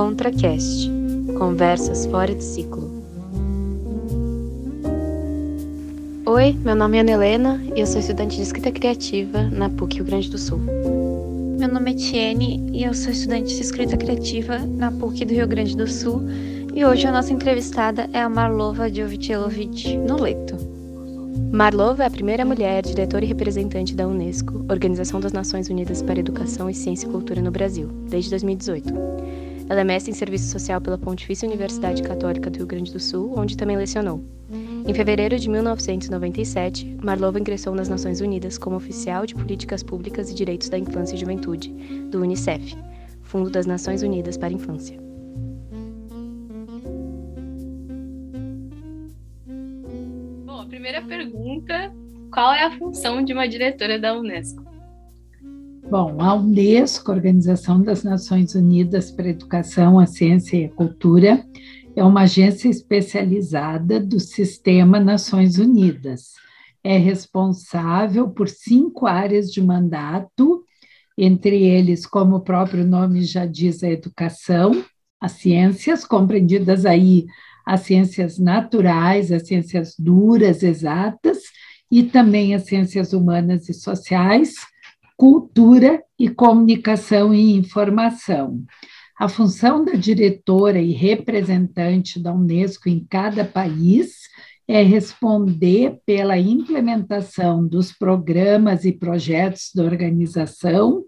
ContraCast Conversas fora de ciclo. Oi, meu nome é Ana Helena e eu sou estudante de escrita criativa na PUC Rio Grande do Sul. Meu nome é Tiene e eu sou estudante de escrita criativa na PUC do Rio Grande do Sul. E hoje a nossa entrevistada é a Marlova Jovitelovic Noleto. Marlova é a primeira mulher diretora e representante da Unesco, Organização das Nações Unidas para Educação e Ciência e Cultura no Brasil, desde 2018. Ela é mestre em Serviço Social pela Pontifícia Universidade Católica do Rio Grande do Sul, onde também lecionou. Em fevereiro de 1997, Marlova ingressou nas Nações Unidas como oficial de Políticas Públicas e Direitos da Infância e Juventude, do UNICEF, Fundo das Nações Unidas para a Infância. Bom, a primeira pergunta: qual é a função de uma diretora da Unesco? Bom, a Unesco, Organização das Nações Unidas para a Educação, a Ciência e a Cultura, é uma agência especializada do Sistema Nações Unidas. É responsável por cinco áreas de mandato, entre eles, como o próprio nome já diz, a educação, as ciências, compreendidas aí as ciências naturais, as ciências duras, exatas, e também as ciências humanas e sociais, cultura e comunicação e informação. A função da diretora e representante da Unesco em cada país é responder pela implementação dos programas e projetos da organização,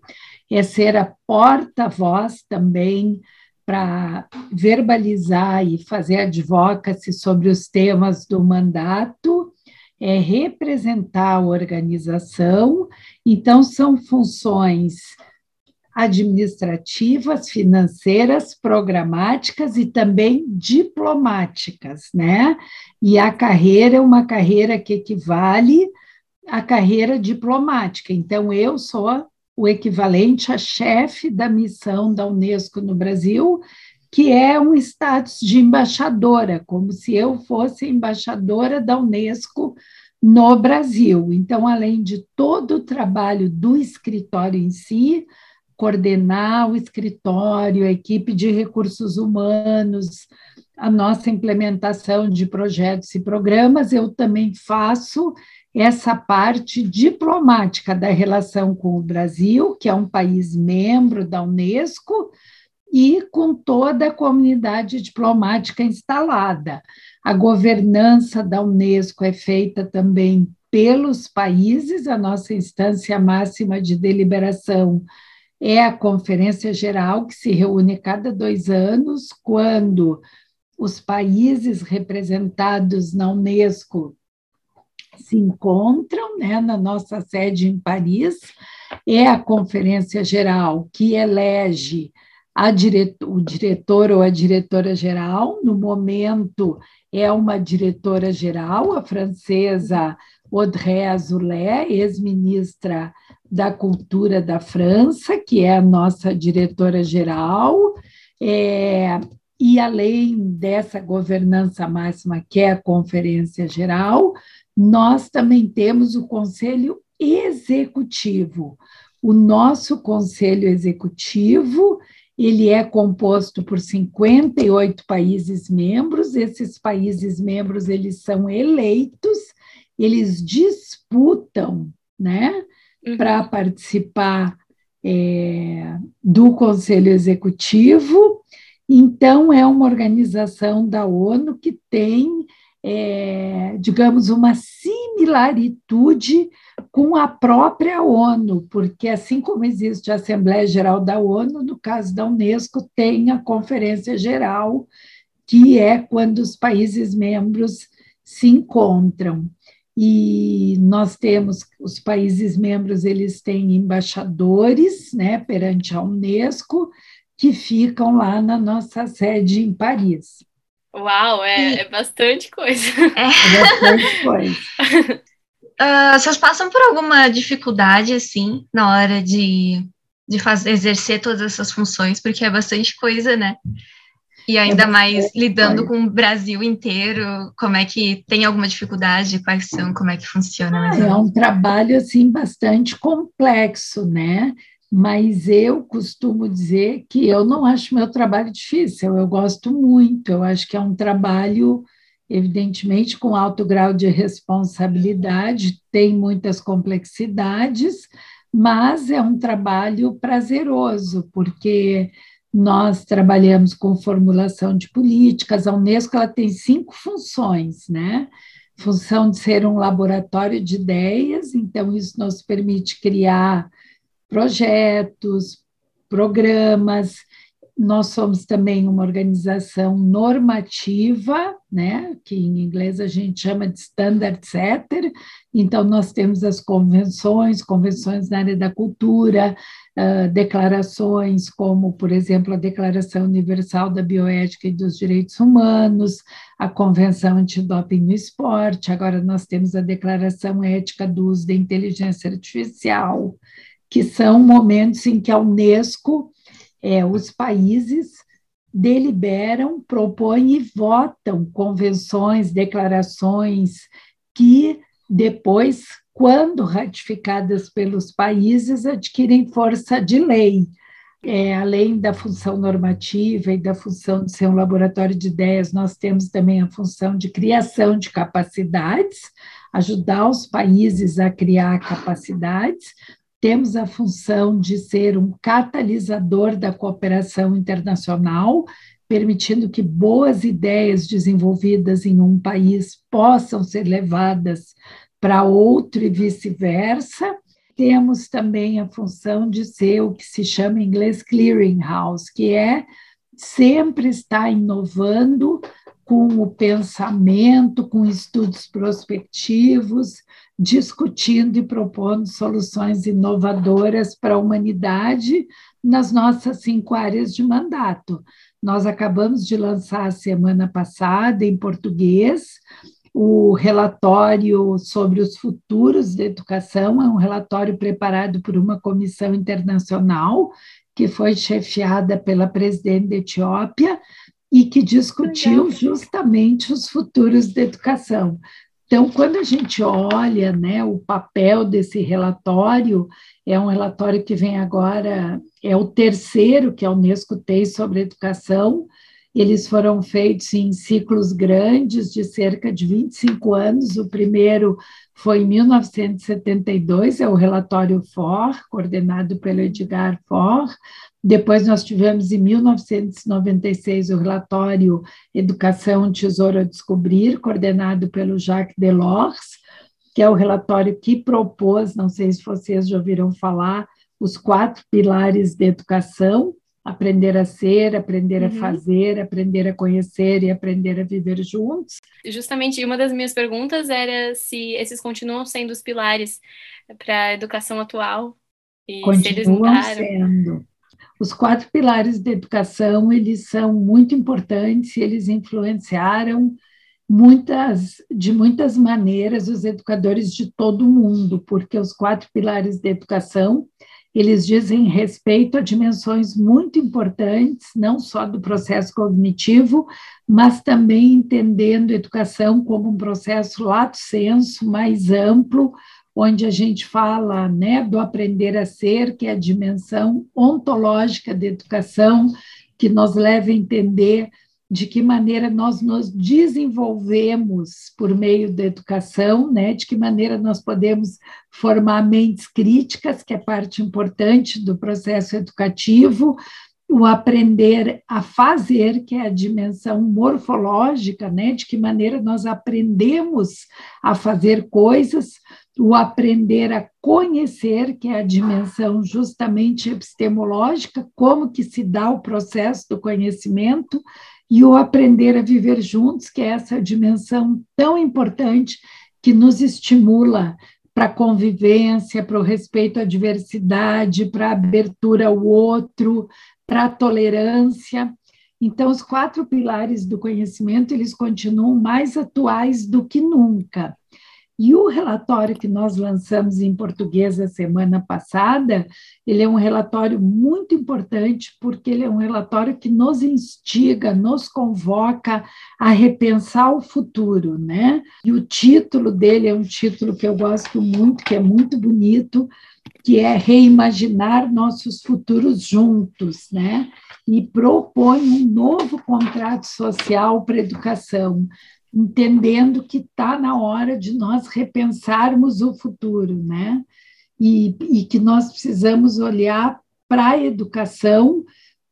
é ser a porta-voz também para verbalizar e fazer advocacy sobre os temas do mandato, é representar a organização, então são funções administrativas, financeiras, programáticas e também diplomáticas, né? E a carreira é uma carreira que equivale à carreira diplomática. Então, eu sou o equivalente a chefe da missão da Unesco no Brasil, que é um status de embaixadora, como se eu fosse embaixadora da Unesco no Brasil. Então, além de todo o trabalho do escritório em si, coordenar o escritório, a equipe de recursos humanos, a nossa implementação de projetos e programas, eu também faço essa parte diplomática da relação com o Brasil, que é um país membro da Unesco, e com toda a comunidade diplomática instalada. A governança da Unesco é feita também pelos países, a nossa instância máxima de deliberação é a Conferência Geral, que se reúne cada dois anos, quando os países representados na Unesco se encontram né, na nossa sede em Paris. É a Conferência Geral que elege diretor, o diretor ou a diretora geral. No momento, é uma diretora geral, a francesa Audrey Azoulay, ex-ministra da Cultura da França, que é a nossa diretora-geral, é, e além dessa governança máxima, que é a Conferência Geral, nós também temos o Conselho Executivo. O nosso Conselho Executivo ele é composto por 58 países membros. Esses países membros eles são eleitos, eles disputam, né, uhum. para participar é, do Conselho Executivo. Então, é uma organização da ONU que tem, é, digamos, uma similaritude com a própria ONU, porque assim como existe a Assembleia Geral da ONU, no caso da Unesco, tem a Conferência Geral, que é quando os países membros se encontram e nós temos os países membros eles têm embaixadores né perante a Unesco que ficam lá na nossa sede em Paris. Uau, é, é bastante coisa. É, é bastante coisa. uh, vocês passam por alguma dificuldade assim na hora de, de fazer exercer todas essas funções, porque é bastante coisa, né? E ainda mais lidando com o Brasil inteiro, como é que tem alguma dificuldade, quais são, como é que funciona? Ah, é um trabalho assim bastante complexo, né? mas eu costumo dizer que eu não acho meu trabalho difícil, eu gosto muito, eu acho que é um trabalho, evidentemente, com alto grau de responsabilidade, tem muitas complexidades, mas é um trabalho prazeroso, porque nós trabalhamos com formulação de políticas, a Unesco ela tem cinco funções, né? Função de ser um laboratório de ideias, então isso nos permite criar projetos, programas. Nós somos também uma organização normativa, né, que em inglês a gente chama de standard setter. Então, nós temos as convenções, convenções na área da cultura, uh, declarações como, por exemplo, a Declaração Universal da Bioética e dos Direitos Humanos, a Convenção Antidoping no Esporte, agora nós temos a Declaração Ética do Uso da Inteligência Artificial, que são momentos em que a Unesco, é, os países, deliberam, propõem e votam convenções, declarações que depois, quando ratificadas pelos países, adquirem força de lei. É, além da função normativa e da função de ser um laboratório de ideias, nós temos também a função de criação de capacidades, ajudar os países a criar capacidades, temos a função de ser um catalisador da cooperação internacional, permitindo que boas ideias desenvolvidas em um país possam ser levadas para outro e vice-versa. Temos também a função de ser o que se chama em inglês clearinghouse, que é sempre estar inovando com o pensamento, com estudos prospectivos, discutindo e propondo soluções inovadoras para a humanidade nas nossas cinco áreas de mandato. Nós acabamos de lançar a semana passada, em português, o relatório sobre os futuros da educação, é um relatório preparado por uma comissão internacional que foi chefiada pela presidente da Etiópia e que discutiu justamente os futuros da educação. Então, quando a gente olha né, o papel desse relatório, é um relatório que vem agora, é o terceiro que a Unesco tem sobre educação. Eles foram feitos em ciclos grandes, de cerca de 25 anos. O primeiro foi em 1972, é o relatório FOR, coordenado pelo Edgar FOR. Depois nós tivemos em 1996 o relatório Educação Tesouro a Descobrir, coordenado pelo Jacques Delors, que é o relatório que propôs, não sei se vocês já ouviram falar, os quatro pilares de educação, aprender a ser, aprender uhum. a fazer, aprender a conhecer e aprender a viver juntos. Justamente, uma das minhas perguntas era se esses continuam sendo os pilares para a educação atual e continuam se eles mudaram. sendo. Os quatro pilares da educação, eles são muito importantes e eles influenciaram muitas, de muitas maneiras os educadores de todo o mundo, porque os quatro pilares da educação, eles dizem respeito a dimensões muito importantes, não só do processo cognitivo, mas também entendendo educação como um processo lato senso mais amplo, onde a gente fala né, do aprender a ser, que é a dimensão ontológica da educação, que nos leva a entender de que maneira nós nos desenvolvemos por meio da educação, né? De que maneira nós podemos formar mentes críticas, que é parte importante do processo educativo, o aprender a fazer, que é a dimensão morfológica, né? De que maneira nós aprendemos a fazer coisas, o aprender a conhecer, que é a dimensão justamente epistemológica, como que se dá o processo do conhecimento, e o aprender a viver juntos, que é essa dimensão tão importante que nos estimula para a convivência, para o respeito à diversidade, para a abertura ao outro, para a tolerância. Então, os quatro pilares do conhecimento, eles continuam mais atuais do que nunca. E o relatório que nós lançamos em português a semana passada, ele é um relatório muito importante, porque ele é um relatório que nos instiga, nos convoca a repensar o futuro, né? E o título dele é um título que eu gosto muito, que é muito bonito, que é reimaginar nossos futuros juntos, né? E propõe um novo contrato social para a educação, entendendo que está na hora de nós repensarmos o futuro, né? E, e que nós precisamos olhar para a educação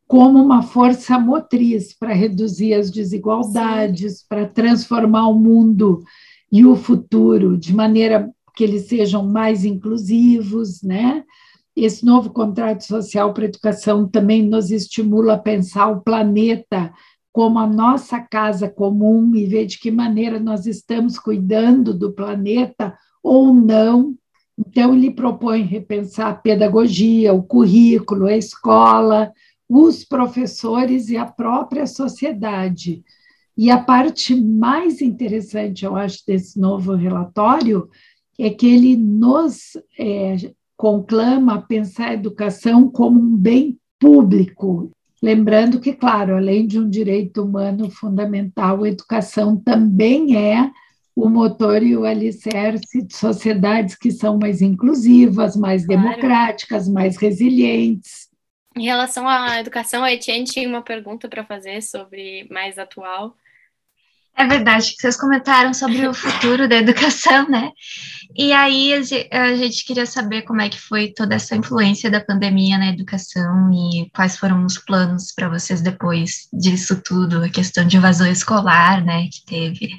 como uma força motriz para reduzir as desigualdades, para transformar o mundo e o futuro de maneira que eles sejam mais inclusivos, né? Esse novo contrato social para a educação também nos estimula a pensar o planeta como a nossa casa comum e ver de que maneira nós estamos cuidando do planeta ou não. Então, ele propõe repensar a pedagogia, o currículo, a escola, os professores e a própria sociedade. E a parte mais interessante, eu acho, desse novo relatório é que ele nos é, conclama a pensar a educação como um bem público Lembrando que, claro, além de um direito humano fundamental, a educação também é o motor e o alicerce de sociedades que são mais inclusivas, mais claro. democráticas, mais resilientes. Em relação à educação, a Etienne tinha uma pergunta para fazer sobre mais atual. É verdade que vocês comentaram sobre o futuro da educação, né? E aí a gente queria saber como é que foi toda essa influência da pandemia na educação e quais foram os planos para vocês depois disso tudo, a questão de invasão escolar, né, que teve.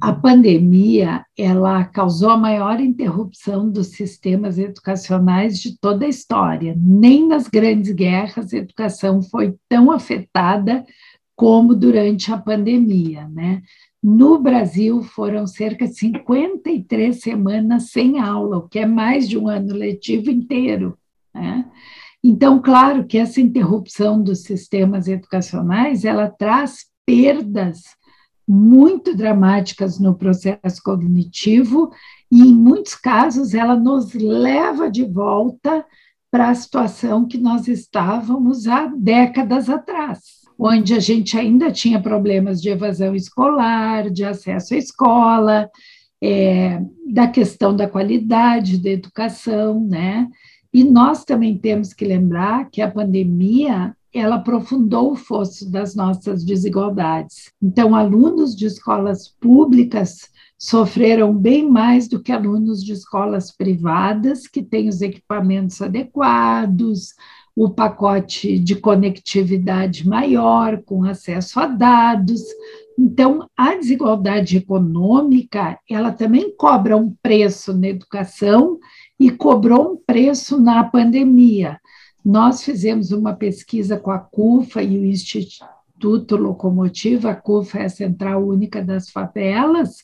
A pandemia, ela causou a maior interrupção dos sistemas educacionais de toda a história. Nem nas grandes guerras a educação foi tão afetada como durante a pandemia, né? No Brasil, foram cerca de 53 semanas sem aula, o que é mais de um ano letivo inteiro. Né? Então, claro que essa interrupção dos sistemas educacionais, ela traz perdas muito dramáticas no processo cognitivo e, em muitos casos, ela nos leva de volta para a situação que nós estávamos há décadas atrás onde a gente ainda tinha problemas de evasão escolar, de acesso à escola, é, da questão da qualidade da educação, né? E nós também temos que lembrar que a pandemia ela aprofundou o fosso das nossas desigualdades. Então, alunos de escolas públicas sofreram bem mais do que alunos de escolas privadas, que têm os equipamentos adequados, o pacote de conectividade maior, com acesso a dados. Então, a desigualdade econômica, ela também cobra um preço na educação e cobrou um preço na pandemia. Nós fizemos uma pesquisa com a CUFA e o Instituto Locomotiva, a CUFA é a Central Única das Favelas,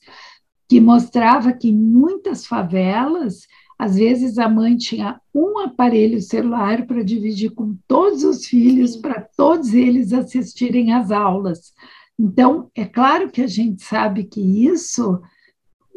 que mostrava que em muitas favelas às vezes a mãe tinha um aparelho celular para dividir com todos os filhos, para todos eles assistirem às aulas. Então, é claro que a gente sabe que isso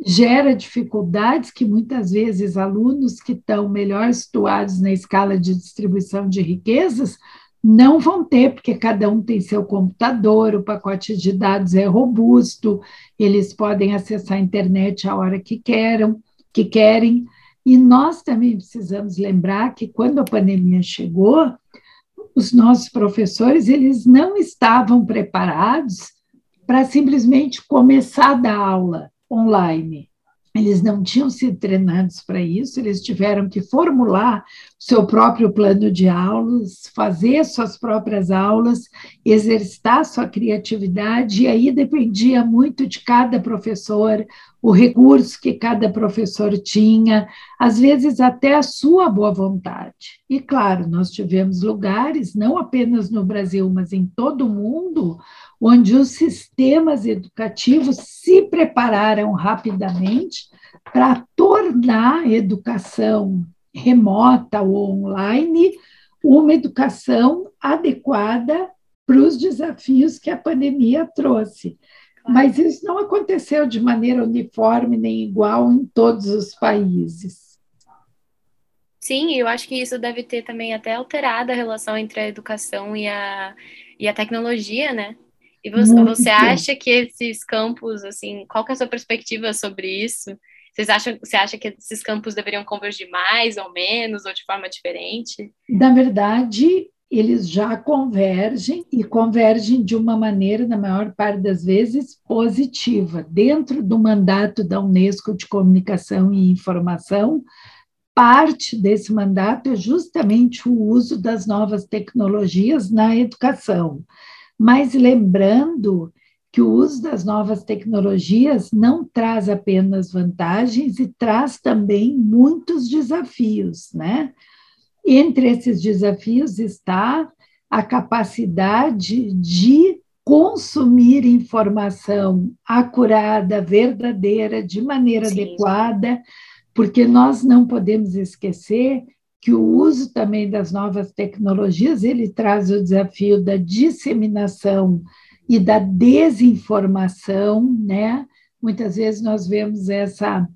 gera dificuldades que muitas vezes alunos que estão melhor situados na escala de distribuição de riquezas não vão ter, porque cada um tem seu computador, o pacote de dados é robusto, eles podem acessar a internet a hora que querem, que querem. E nós também precisamos lembrar que quando a pandemia chegou, os nossos professores eles não estavam preparados para simplesmente começar a dar aula online. Eles não tinham sido treinados para isso, eles tiveram que formular seu próprio plano de aulas, fazer suas próprias aulas, exercitar sua criatividade, e aí dependia muito de cada professor, o recurso que cada professor tinha, às vezes até a sua boa vontade. E claro, nós tivemos lugares, não apenas no Brasil, mas em todo o mundo, onde os sistemas educativos se prepararam rapidamente para tornar a educação remota ou online uma educação adequada para os desafios que a pandemia trouxe. Mas isso não aconteceu de maneira uniforme nem igual em todos os países. Sim, eu acho que isso deve ter também até alterado a relação entre a educação e a, e a tecnologia, né? E você, você acha que esses campos, assim, qual que é a sua perspectiva sobre isso? Vocês acham, você acha que esses campos deveriam convergir mais ou menos, ou de forma diferente? Na verdade, eles já convergem e convergem de uma maneira, na maior parte das vezes, positiva. Dentro do mandato da Unesco de Comunicação e Informação, parte desse mandato é justamente o uso das novas tecnologias na educação. Mas lembrando que o uso das novas tecnologias não traz apenas vantagens e traz também muitos desafios, né? Entre esses desafios está a capacidade de consumir informação acurada, verdadeira, de maneira Sim. adequada, porque nós não podemos esquecer que o uso também das novas tecnologias ele traz o desafio da disseminação e da desinformação, né? Muitas vezes nós vemos essa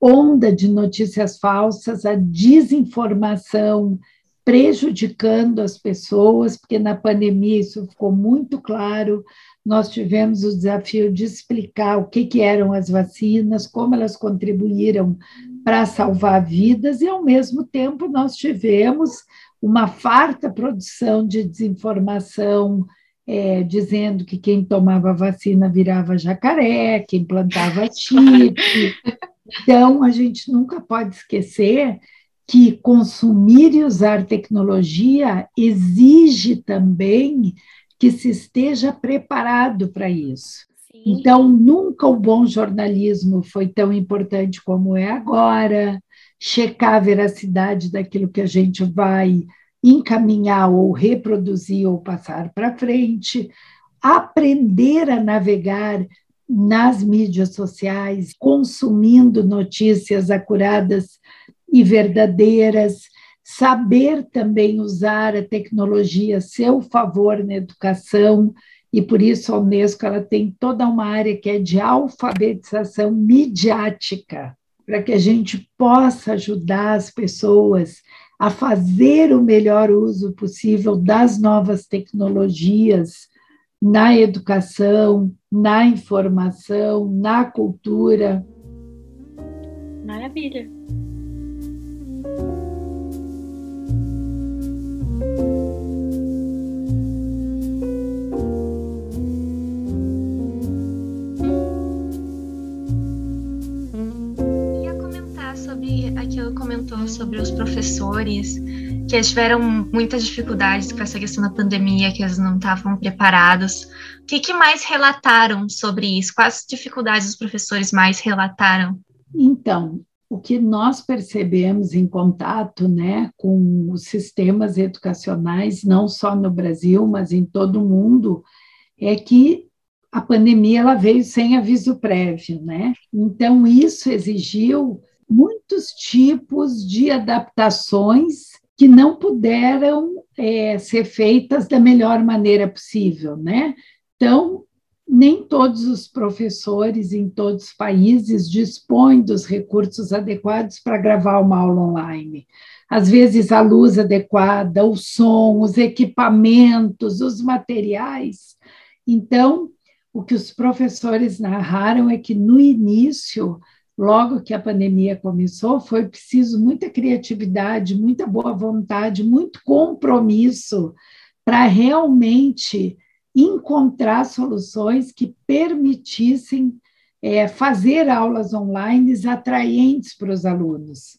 onda de notícias falsas, a desinformação prejudicando as pessoas, porque na pandemia isso ficou muito claro. Nós tivemos o desafio de explicar o que, que eram as vacinas, como elas contribuíram para salvar vidas, e ao mesmo tempo nós tivemos uma farta produção de desinformação é, dizendo que quem tomava vacina virava jacaré, quem plantava chip. Então, a gente nunca pode esquecer que consumir e usar tecnologia exige também que se esteja preparado para isso. Então, nunca o bom jornalismo foi tão importante como é agora. Checar a veracidade daquilo que a gente vai encaminhar ou reproduzir ou passar para frente, aprender a navegar nas mídias sociais, consumindo notícias acuradas e verdadeiras, saber também usar a tecnologia a seu favor na educação, e por isso a Unesco ela tem toda uma área que é de alfabetização midiática, para que a gente possa ajudar as pessoas a fazer o melhor uso possível das novas tecnologias na educação, na informação, na cultura. Maravilha. Aquilo comentou sobre os professores, que tiveram muitas dificuldades com essa questão da pandemia, que eles não estavam preparados. O que, que mais relataram sobre isso? Quais dificuldades os professores mais relataram? Então, o que nós percebemos em contato né, com os sistemas educacionais, não só no Brasil, mas em todo o mundo, é que a pandemia ela veio sem aviso prévio, né? Então isso exigiu muitos tipos de adaptações que não puderam é, ser feitas da melhor maneira possível, né? Então, nem todos os professores em todos os países dispõem dos recursos adequados para gravar uma aula online. Às vezes, a luz adequada, o som, os equipamentos, os materiais. Então, o que os professores narraram é que, no início, logo que a pandemia começou, foi preciso muita criatividade, muita boa vontade, muito compromisso para realmente encontrar soluções que permitissem é, fazer aulas online atraentes para os alunos.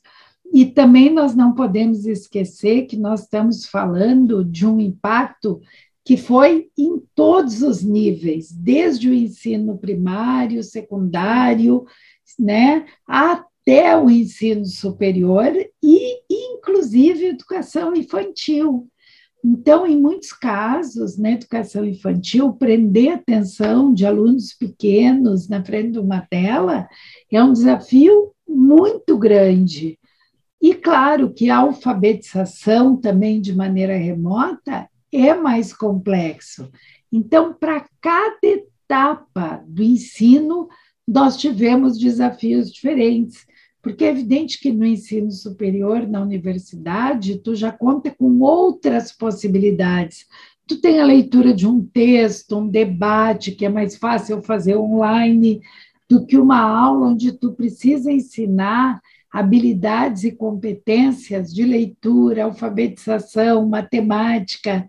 E também nós não podemos esquecer que nós estamos falando de um impacto que foi em todos os níveis, desde o ensino primário, secundário né, até o ensino superior e, inclusive, educação infantil. Então, em muitos casos, na educação infantil, prender a atenção de alunos pequenos na frente de uma tela é um desafio muito grande. E claro que a alfabetização também de maneira remota é mais complexo. Então, para cada etapa do ensino, nós tivemos desafios diferentes, porque é evidente que no ensino superior, na universidade, tu já conta com outras possibilidades. Tu tem a leitura de um texto, um debate, que é mais fácil fazer online, do que uma aula onde tu precisa ensinar habilidades e competências de leitura, alfabetização, matemática,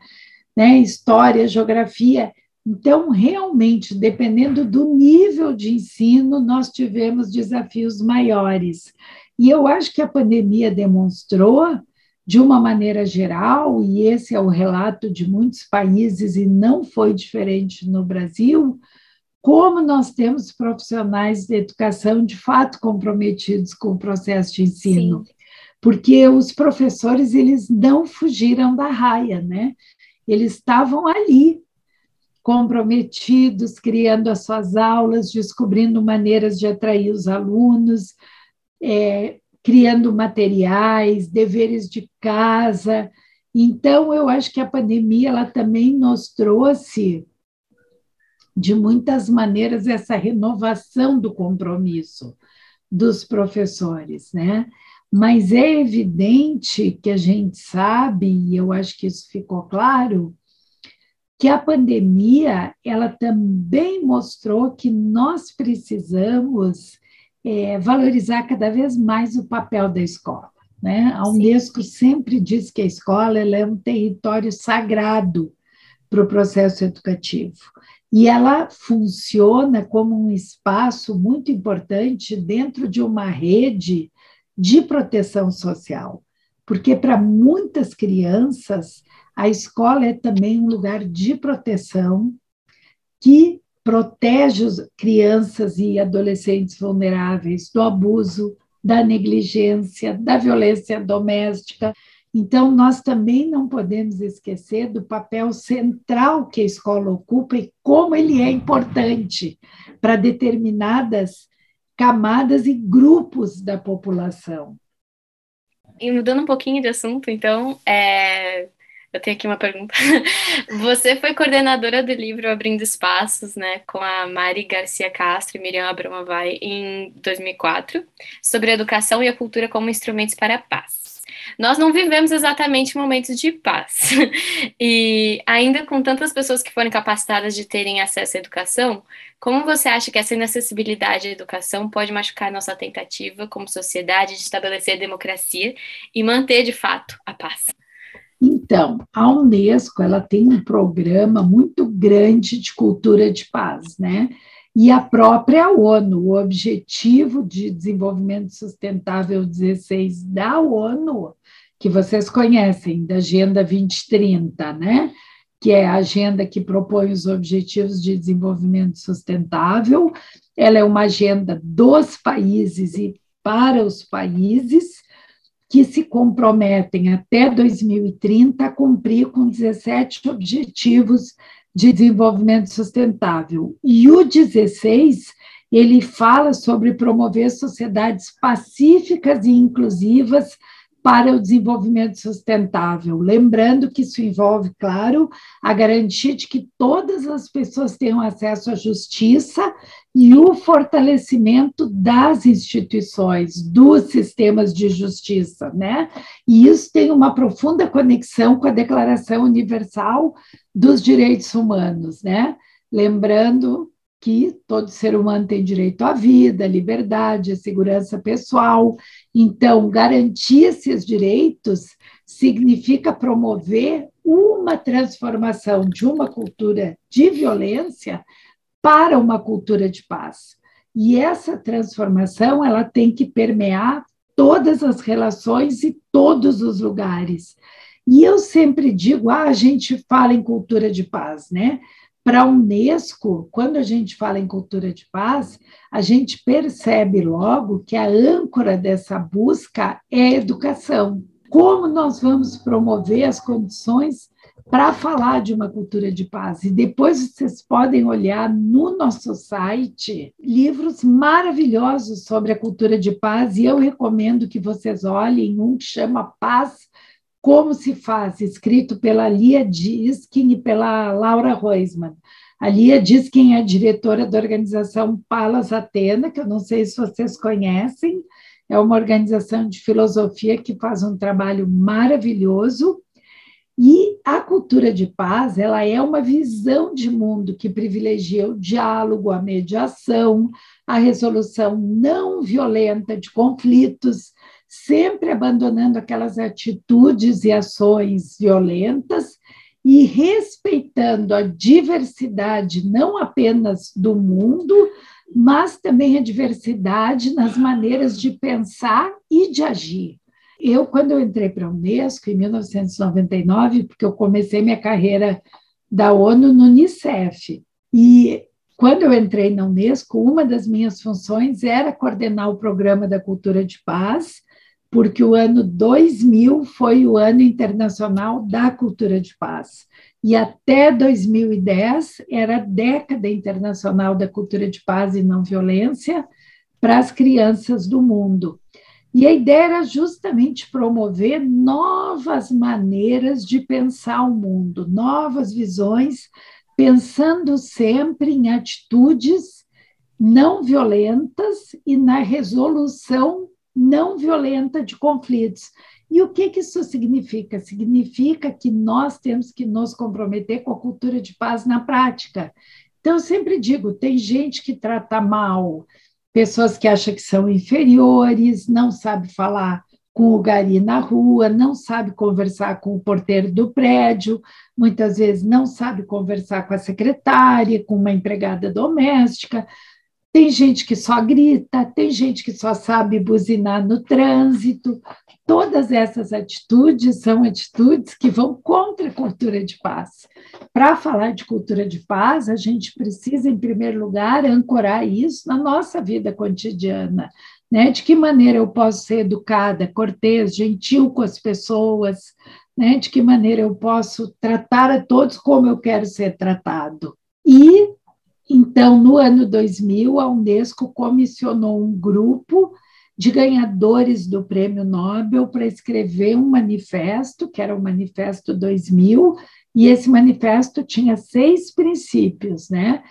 né, história, geografia. Então, realmente, dependendo do nível de ensino, nós tivemos desafios maiores. E eu acho que a pandemia demonstrou, de uma maneira geral, e esse é o relato de muitos países, e não foi diferente no Brasil, como nós temos profissionais de educação de fato comprometidos com o processo de ensino. Sim. Porque os professores, eles não fugiram da raia, né? Eles estavam ali, comprometidos, criando as suas aulas, descobrindo maneiras de atrair os alunos, é, criando materiais, deveres de casa. Então, eu acho que a pandemia ela também nos trouxe de muitas maneiras, essa renovação do compromisso dos professores, né? Mas é evidente que a gente sabe, e eu acho que isso ficou claro, que a pandemia ela também mostrou que nós precisamos é, valorizar cada vez mais o papel da escola. Né? A Unesco Sim. sempre diz que a escola é um território sagrado para o processo educativo e ela funciona como um espaço muito importante dentro de uma rede de proteção social, porque para muitas crianças a escola é também um lugar de proteção que protege as crianças e adolescentes vulneráveis do abuso, da negligência, da violência doméstica. Então, nós também não podemos esquecer do papel central que a escola ocupa e como ele é importante para determinadas camadas e grupos da população. E mudando um pouquinho de assunto, então, é... eu tenho aqui uma pergunta. Você foi coordenadora do livro Abrindo Espaços, né, com a Mari Garcia Castro e Miriam Abramavai em 2004, sobre a educação e a cultura como instrumentos para a paz. Nós não vivemos exatamente momentos de paz. E ainda com tantas pessoas que foram capacitadas de terem acesso à educação, como você acha que essa inacessibilidade à educação pode machucar nossa tentativa como sociedade de estabelecer democracia e manter de fato a paz? Então, a Unesco ela tem um programa muito grande de cultura de paz, né? E a própria ONU, o Objetivo de Desenvolvimento Sustentável 16 da ONU, que vocês conhecem, da Agenda 2030, né? que é a agenda que propõe os Objetivos de Desenvolvimento Sustentável. Ela é uma agenda dos países e para os países que se comprometem até 2030 a cumprir com 17 Objetivos de Desenvolvimento Sustentável. E o 16 ele fala sobre promover sociedades pacíficas e inclusivas para o desenvolvimento sustentável. Lembrando que isso envolve, claro, a garantia de que todas as pessoas tenham acesso à justiça e o fortalecimento das instituições, dos sistemas de justiça, né? E isso tem uma profunda conexão com a Declaração Universal dos Direitos Humanos, né? Lembrando que todo ser humano tem direito à vida, à liberdade, à segurança pessoal. Então, garantir esses direitos significa promover uma transformação de uma cultura de violência para uma cultura de paz. E essa transformação ela tem que permear todas as relações e todos os lugares. E eu sempre digo, ah, a gente fala em cultura de paz, né? Para a Unesco, quando a gente fala em cultura de paz, a gente percebe logo que a âncora dessa busca é a educação. Como nós vamos promover as condições para falar de uma cultura de paz? E depois vocês podem olhar no nosso site livros maravilhosos sobre a cultura de paz, e eu recomendo que vocês olhem um que chama Paz como se faz, escrito pela Lia Diskin e pela Laura Roisman. A Lia Diskin é diretora da organização Palas Atena, que eu não sei se vocês conhecem, é uma organização de filosofia que faz um trabalho maravilhoso. E a cultura de paz, ela é uma visão de mundo que privilegia o diálogo, a mediação, a resolução não violenta de conflitos, sempre abandonando aquelas atitudes e ações violentas e respeitando a diversidade não apenas do mundo, mas também a diversidade nas maneiras de pensar e de agir. Eu, quando eu entrei para a Unesco, em 1999, porque eu comecei minha carreira da ONU no Unicef, e quando eu entrei na Unesco, uma das minhas funções era coordenar o programa da cultura de paz, porque o ano 2000 foi o ano internacional da cultura de paz. E até 2010 era a década internacional da cultura de paz e não violência para as crianças do mundo. E a ideia era justamente promover novas maneiras de pensar o mundo, novas visões, pensando sempre em atitudes não violentas e na resolução não violenta de conflitos. E o que, que isso significa? Significa que nós temos que nos comprometer com a cultura de paz na prática. Então, eu sempre digo: tem gente que trata mal pessoas que acham que são inferiores, não sabe falar com o gari na rua, não sabe conversar com o porteiro do prédio, muitas vezes não sabe conversar com a secretária, com uma empregada doméstica. Tem gente que só grita, tem gente que só sabe buzinar no trânsito. Todas essas atitudes são atitudes que vão contra a cultura de paz. Para falar de cultura de paz, a gente precisa, em primeiro lugar, ancorar isso na nossa vida cotidiana. Né? De que maneira eu posso ser educada, cortês, gentil com as pessoas, né? de que maneira eu posso tratar a todos como eu quero ser tratado. E, então, no ano 2000, a Unesco comissionou um grupo de ganhadores do Prêmio Nobel para escrever um manifesto, que era o Manifesto 2000, e esse manifesto tinha seis princípios, né?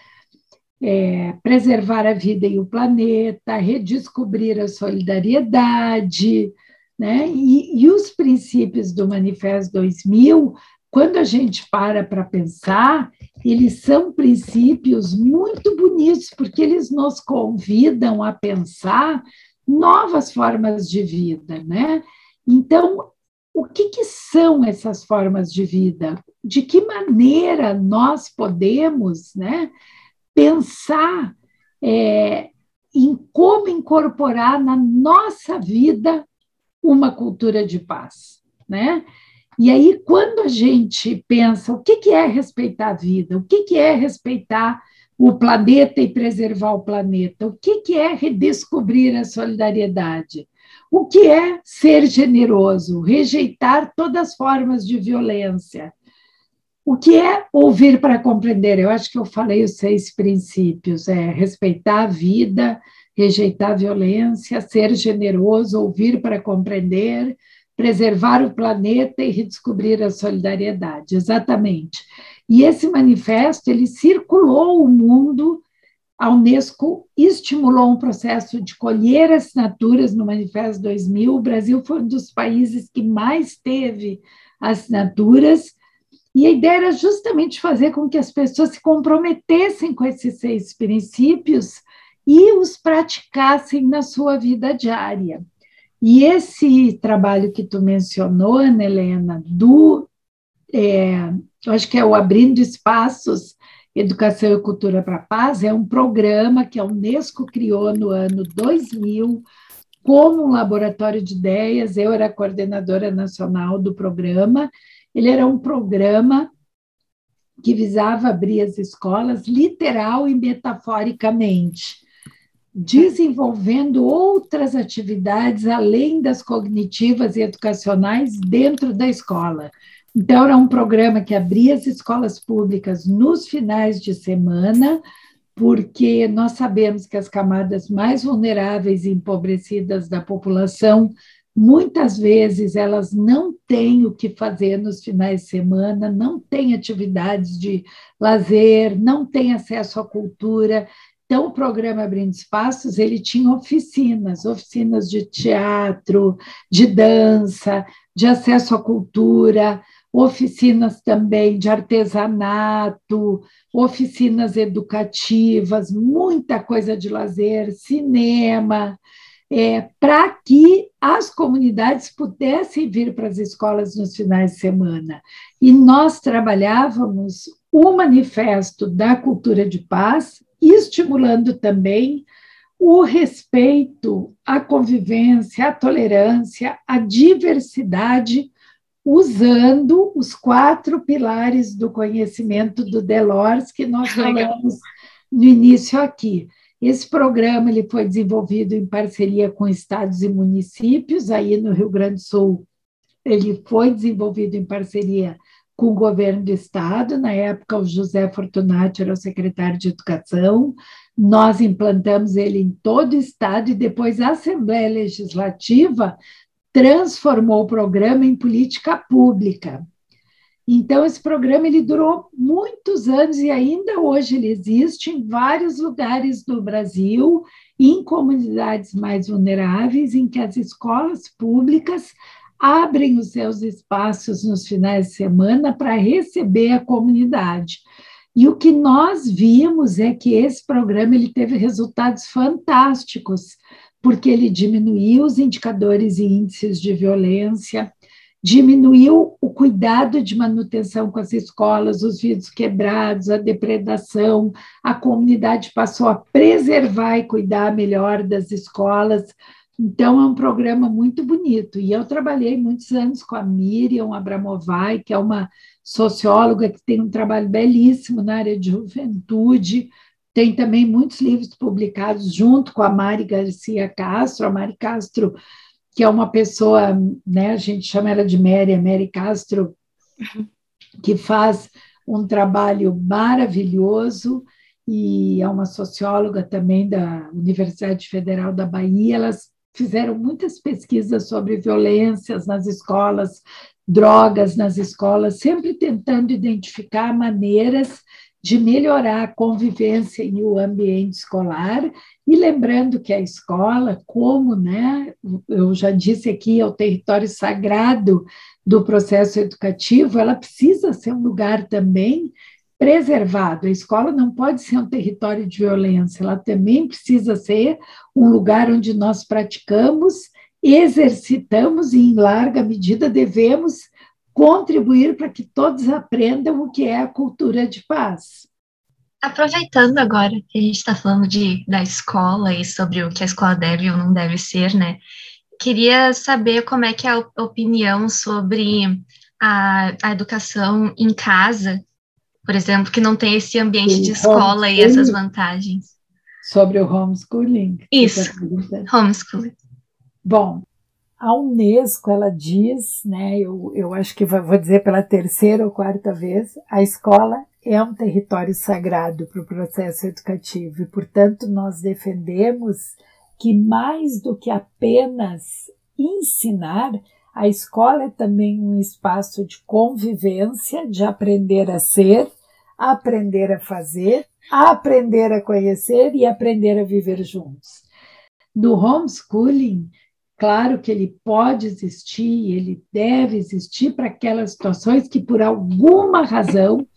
É, preservar a vida e o planeta, redescobrir a solidariedade, né? E, e os princípios do Manifesto 2000, quando a gente para para pensar, eles são princípios muito bonitos, porque eles nos convidam a pensar novas formas de vida, né? Então, o que, que são essas formas de vida? De que maneira nós podemos, né, pensar é, em como incorporar na nossa vida uma cultura de paz, né? E aí, quando a gente pensa o que, que é respeitar a vida, o que, que é respeitar o planeta e preservar o planeta? O que, que é redescobrir a solidariedade? O que é ser generoso? Rejeitar todas as formas de violência. O que é ouvir para compreender? Eu acho que eu falei os seis princípios: é respeitar a vida, rejeitar a violência, ser generoso, ouvir para compreender, preservar o planeta e redescobrir a solidariedade. Exatamente. E esse manifesto ele circulou o mundo. A Unesco estimulou um processo de colher assinaturas no Manifesto 2000. O Brasil foi um dos países que mais teve assinaturas. E a ideia era justamente fazer com que as pessoas se comprometessem com esses seis princípios e os praticassem na sua vida diária. E esse trabalho que tu mencionou, Ana Helena, do é, eu acho que é o Abrindo Espaços Educação e Cultura para a Paz, é um programa que a Unesco criou no ano 2000 como um laboratório de ideias. Eu era coordenadora nacional do programa. Ele era um programa que visava abrir as escolas literal e metaforicamente, desenvolvendo outras atividades além das cognitivas e educacionais dentro da escola. Então, era um programa que abria as escolas públicas nos finais de semana, porque nós sabemos que as camadas mais vulneráveis e empobrecidas da população, muitas vezes, elas não têm o que fazer nos finais de semana, não têm atividades de lazer, não têm acesso à cultura. Então, o programa Abrindo Espaços, ele tinha oficinas, oficinas de teatro, de dança, de acesso à cultura, oficinas também de artesanato, oficinas educativas, muita coisa de lazer, cinema, é, para que as comunidades pudessem vir para as escolas nos finais de semana. E nós trabalhávamos o manifesto da cultura de paz, estimulando também o respeito, a convivência, a tolerância, a diversidade, usando os quatro pilares do conhecimento do Delors que nós falamos no início aqui. Esse programa ele foi desenvolvido em parceria com estados e municípios, aí no Rio Grande do Sul ele foi desenvolvido em parceria com o governo do estado, na época o José Fortunati era o secretário de Educação, nós implantamos ele em todo o estado e depois a Assembleia Legislativa transformou o programa em política pública. Então esse programa ele durou muitos anos e ainda hoje ele existe em vários lugares do Brasil, em comunidades mais vulneráveis, em que as escolas públicas abrem os seus espaços nos finais de semana para receber a comunidade. E o que nós vimos é que esse programa ele teve resultados fantásticos, porque ele diminuiu os indicadores e índices de violência, diminuiu o cuidado de manutenção com as escolas, os vidros quebrados, a depredação, a comunidade passou a preservar e cuidar melhor das escolas. Então, é um programa muito bonito. E eu trabalhei muitos anos com a Miriam Abramovai, que é uma socióloga que tem um trabalho belíssimo na área de juventude, tem também muitos livros publicados junto com a Mari Garcia Castro. A Mari Castro, que é uma pessoa, né, a gente chama ela de Mary, a Mary Castro, que faz um trabalho maravilhoso e é uma socióloga também da Universidade Federal da Bahia. Elas fizeram muitas pesquisas sobre violências nas escolas, drogas nas escolas, sempre tentando identificar maneiras de melhorar a convivência e o ambiente escolar, e lembrando que a escola, como né, eu já disse aqui, é o território sagrado do processo educativo, ela precisa ser um lugar também preservado. A escola não pode ser um território de violência, ela também precisa ser um lugar onde nós praticamos exercitamos e, em larga medida, devemos contribuir para que todos aprendam o que é a cultura de paz. Aproveitando agora que a gente está falando de, da escola e sobre o que a escola deve ou não deve ser, né? Queria saber como é que é a opinião sobre a, a educação em casa, por exemplo, que não tem esse ambiente de escola e essas vantagens. Sobre o homeschooling? Isso, homeschooling. Bom, a Unesco ela diz, né, eu, eu acho que vou dizer pela terceira ou quarta vez, a escola é um território sagrado para o processo educativo e, portanto, nós defendemos que mais do que apenas ensinar, a escola é também um espaço de convivência, de aprender a ser, aprender a fazer, aprender a conhecer e aprender a viver juntos. No homeschooling, Claro que ele pode existir, ele deve existir para aquelas situações que, por alguma razão,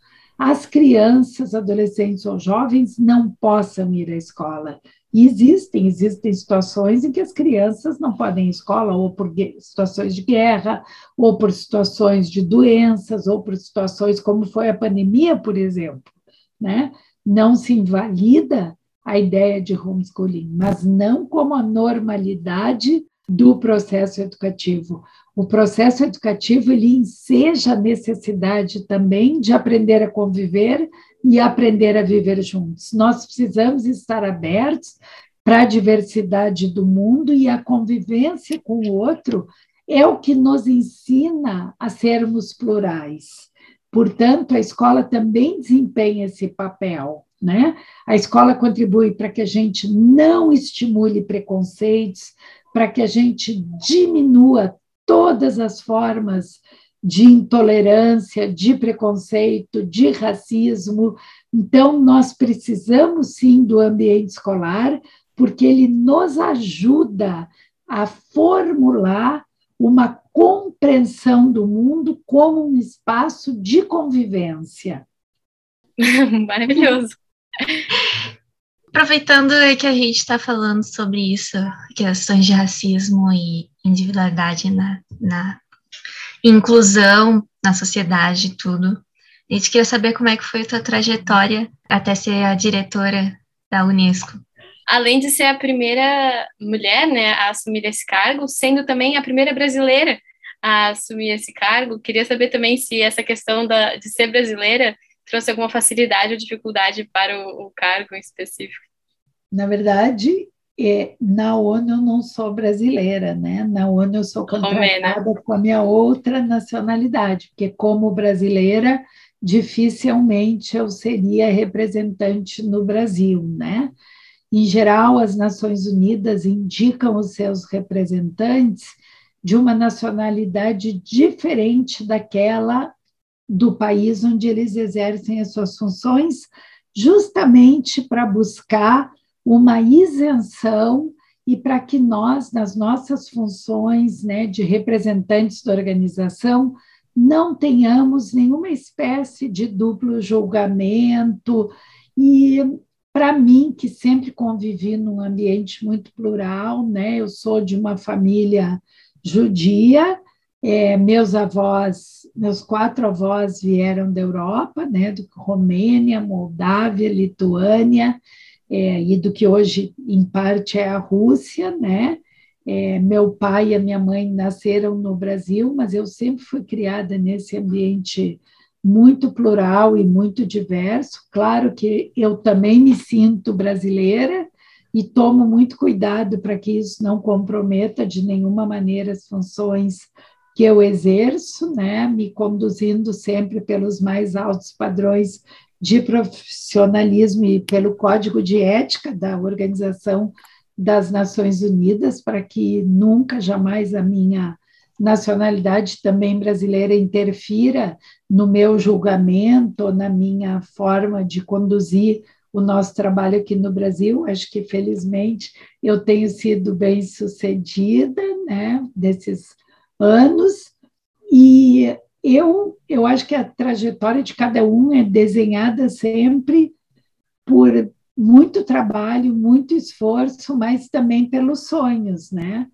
as crianças, adolescentes ou jovens não possam ir à escola. E existem, existem situações em que as crianças não podem ir à escola, ou por situações de guerra, ou por situações de doenças, ou por situações como foi a pandemia, por exemplo. Né? Não se invalida a ideia de homeschooling, mas não como a normalidade do processo educativo. O processo educativo ele enseja a necessidade também de aprender a conviver e aprender a viver juntos. Nós precisamos estar abertos para a diversidade do mundo e a convivência com o outro é o que nos ensina a sermos plurais. Portanto, a escola também desempenha esse papel. Né? A escola contribui para que a gente não estimule preconceitos, para que a gente diminua todas as formas de intolerância, de preconceito, de racismo. Então, nós precisamos sim do ambiente escolar, porque ele nos ajuda a formular uma compreensão do mundo como um espaço de convivência. Maravilhoso. Aproveitando que a gente está falando sobre isso, questões de racismo e individualidade na, na inclusão na sociedade e tudo, a gente queria saber como é que foi a tua trajetória até ser a diretora da Unesco. Além de ser a primeira mulher né, a assumir esse cargo, sendo também a primeira brasileira a assumir esse cargo, queria saber também se essa questão da, de ser brasileira trouxe alguma facilidade ou dificuldade para o, o cargo em específico? Na verdade, é, na ONU eu não sou brasileira, né? Na ONU eu sou contratada Romena. com a minha outra nacionalidade, porque como brasileira, dificilmente eu seria representante no Brasil, né? Em geral, as Nações Unidas indicam os seus representantes de uma nacionalidade diferente daquela do país onde eles exercem as suas funções, justamente para buscar uma isenção e para que nós, nas nossas funções né, de representantes da organização, não tenhamos nenhuma espécie de duplo julgamento. E para mim, que sempre convivi num ambiente muito plural, né, eu sou de uma família judia, é, meus avós, meus quatro avós vieram da Europa, né, do Romênia, Moldávia, Lituânia, é, e do que hoje, em parte, é a Rússia, né? É, meu pai e a minha mãe nasceram no Brasil, mas eu sempre fui criada nesse ambiente muito plural e muito diverso. Claro que eu também me sinto brasileira e tomo muito cuidado para que isso não comprometa de nenhuma maneira as funções que eu exerço, né, me conduzindo sempre pelos mais altos padrões de profissionalismo e pelo código de ética da Organização das Nações Unidas, para que nunca, jamais a minha nacionalidade também brasileira interfira no meu julgamento, na minha forma de conduzir o nosso trabalho aqui no Brasil. Acho que, felizmente, eu tenho sido bem sucedida né, desses anos, e eu, eu acho que a trajetória de cada um é desenhada sempre por muito trabalho, muito esforço, mas também pelos sonhos, né?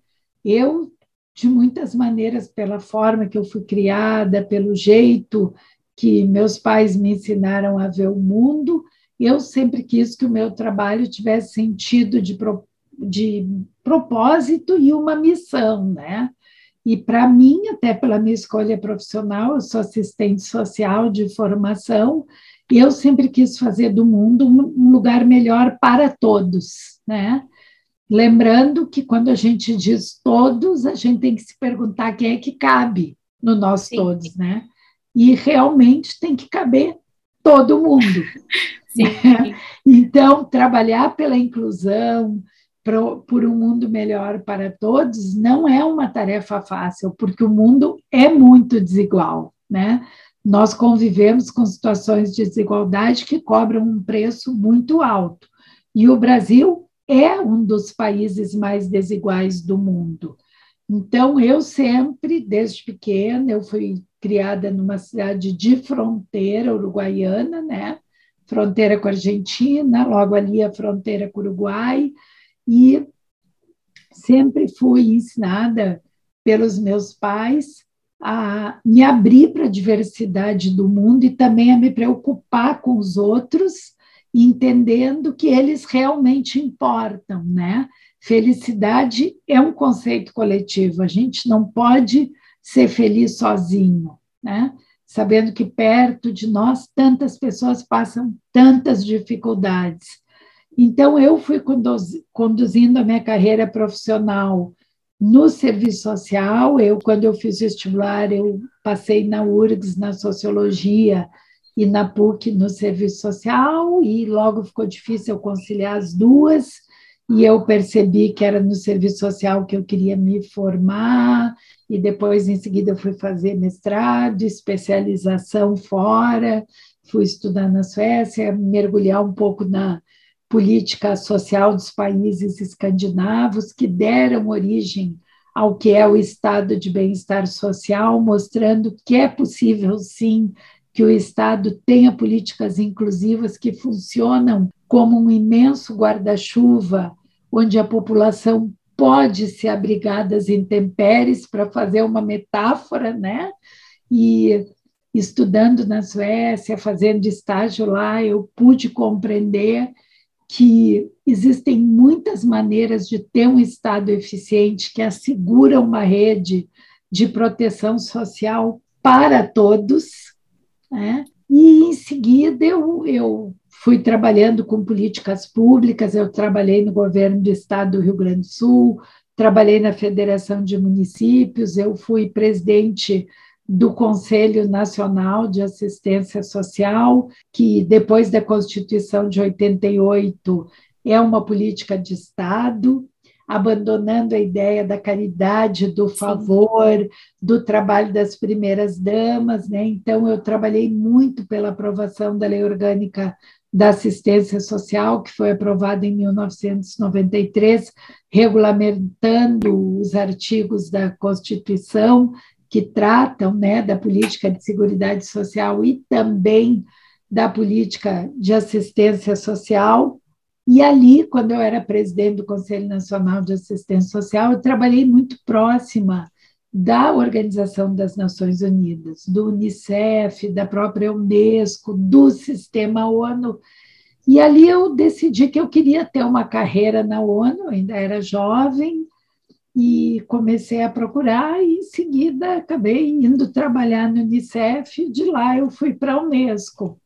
Eu, de muitas maneiras, pela forma que eu fui criada, pelo jeito que meus pais me ensinaram a ver o mundo, eu sempre quis que o meu trabalho tivesse sentido de, de propósito e uma missão, né? E para mim, até pela minha escolha profissional, eu sou assistente social de formação, e eu sempre quis fazer do mundo um lugar melhor para todos, né? Lembrando que quando a gente diz todos, a gente tem que se perguntar quem é que cabe no nós Sim. todos, né? E realmente tem que caber todo mundo. Sim. Então, trabalhar pela inclusão, por um mundo melhor para todos não é uma tarefa fácil, porque o mundo é muito desigual, né? Nós convivemos com situações de desigualdade que cobram um preço muito alto. E o Brasil é um dos países mais desiguais do mundo. Então, eu sempre, desde pequena, eu fui criada numa cidade de fronteira uruguaiana, né? Fronteira com a Argentina, logo ali a fronteira com o Uruguai, e sempre fui ensinada pelos meus pais a me abrir para a diversidade do mundo e também a me preocupar com os outros, entendendo que eles realmente importam, né? Felicidade é um conceito coletivo, a gente não pode ser feliz sozinho, né? Sabendo que perto de nós tantas pessoas passam tantas dificuldades. Então, eu fui conduzindo a minha carreira profissional no serviço social. Eu, quando eu fiz vestibular, eu passei na URGS, na sociologia, e na PUC, no serviço social, e logo ficou difícil conciliar as duas, e eu percebi que era no serviço social que eu queria me formar, e depois, em seguida, fui fazer mestrado, especialização fora, fui estudar na Suécia, mergulhar um pouco na política social dos países escandinavos que deram origem ao que é o estado de bem-estar social, mostrando que é possível, sim, que o Estado tenha políticas inclusivas que funcionam como um imenso guarda-chuva, onde a população pode se abrigar das intempéries, para fazer uma metáfora, né? E estudando na Suécia, fazendo estágio lá, eu pude compreender que existem muitas maneiras de ter um Estado eficiente que assegura uma rede de proteção social para todos, né? e em seguida eu, eu fui trabalhando com políticas públicas, eu trabalhei no governo do Estado do Rio Grande do Sul, trabalhei na Federação de Municípios, eu fui presidente do Conselho Nacional de Assistência Social, que depois da Constituição de 88 é uma política de Estado, abandonando a ideia da caridade, do favor, Sim. do trabalho das primeiras damas, né? Então eu trabalhei muito pela aprovação da Lei Orgânica da Assistência Social, que foi aprovada em 1993, regulamentando os artigos da Constituição que tratam né, da política de segurança social e também da política de assistência social. E ali, quando eu era presidente do Conselho Nacional de Assistência Social, eu trabalhei muito próxima da Organização das Nações Unidas, do Unicef, da própria Unesco, do Sistema ONU. E ali eu decidi que eu queria ter uma carreira na ONU, ainda era jovem, e comecei a procurar e em seguida acabei indo trabalhar no Unicef, de lá eu fui para a Unesco.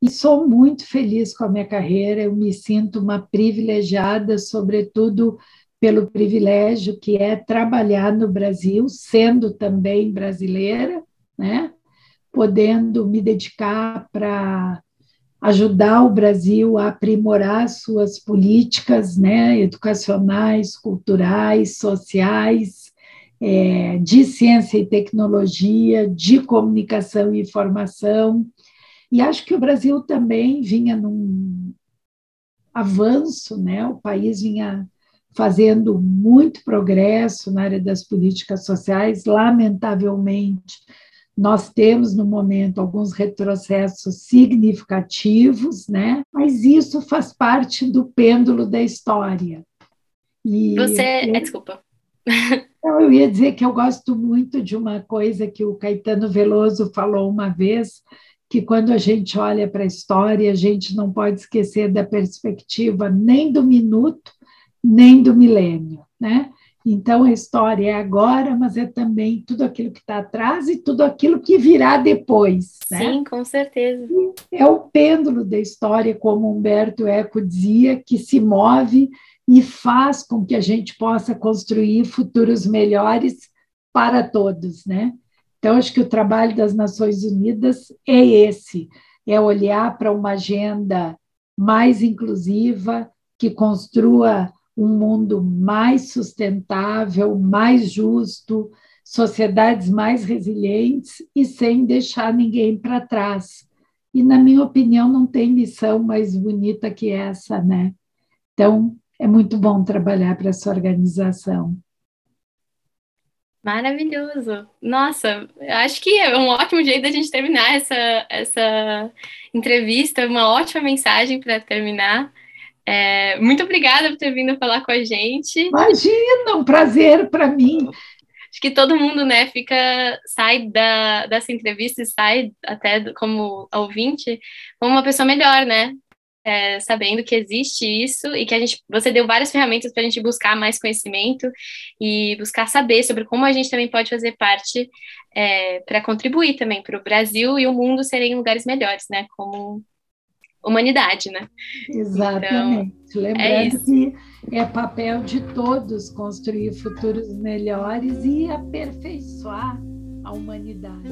E sou muito feliz com a minha carreira, eu me sinto uma privilegiada, sobretudo pelo privilégio que é trabalhar no Brasil, sendo também brasileira, né? podendo me dedicar para ajudar o Brasil a aprimorar suas políticas né, educacionais, culturais, sociais, é, de ciência e tecnologia, de comunicação e informação. E acho que o Brasil também vinha num avanço, né? o país vinha fazendo muito progresso na área das políticas sociais, lamentavelmente nós temos no momento alguns retrocessos significativos, né? Mas isso faz parte do pêndulo da história. E Você, eu, desculpa. Então, eu ia dizer que eu gosto muito de uma coisa que o Caetano Veloso falou uma vez, que quando a gente olha para a história, a gente não pode esquecer da perspectiva nem do minuto, nem do milênio, né? Então, a história é agora, mas é também tudo aquilo que está atrás e tudo aquilo que virá depois. Né? Sim, com certeza. é o pêndulo da história, como Humberto Eco dizia, que se move e faz com que a gente possa construir futuros melhores para todos. Né? Então, acho que o trabalho das Nações Unidas é esse: é olhar para uma agenda mais inclusiva, que construa um mundo mais sustentável, mais justo, sociedades mais resilientes e sem deixar ninguém para trás. E, na minha opinião, não tem missão mais bonita que essa, né? Então, é muito bom trabalhar para essa organização. Maravilhoso. Nossa, acho que é um ótimo jeito da gente terminar essa, essa entrevista, uma ótima mensagem para terminar. É, muito obrigada por ter vindo falar com a gente. Imagina, um prazer para mim. Acho que todo mundo, né, fica, sai da, dessa entrevista e sai até como ouvinte como uma pessoa melhor, né? É, sabendo que existe isso e que a gente, você deu várias ferramentas para a gente buscar mais conhecimento e buscar saber sobre como a gente também pode fazer parte é, para contribuir também para o Brasil e o mundo serem lugares melhores, né? Como humanidade, né? Exatamente. Então, é Lembrando é que é papel de todos construir futuros melhores e aperfeiçoar a humanidade.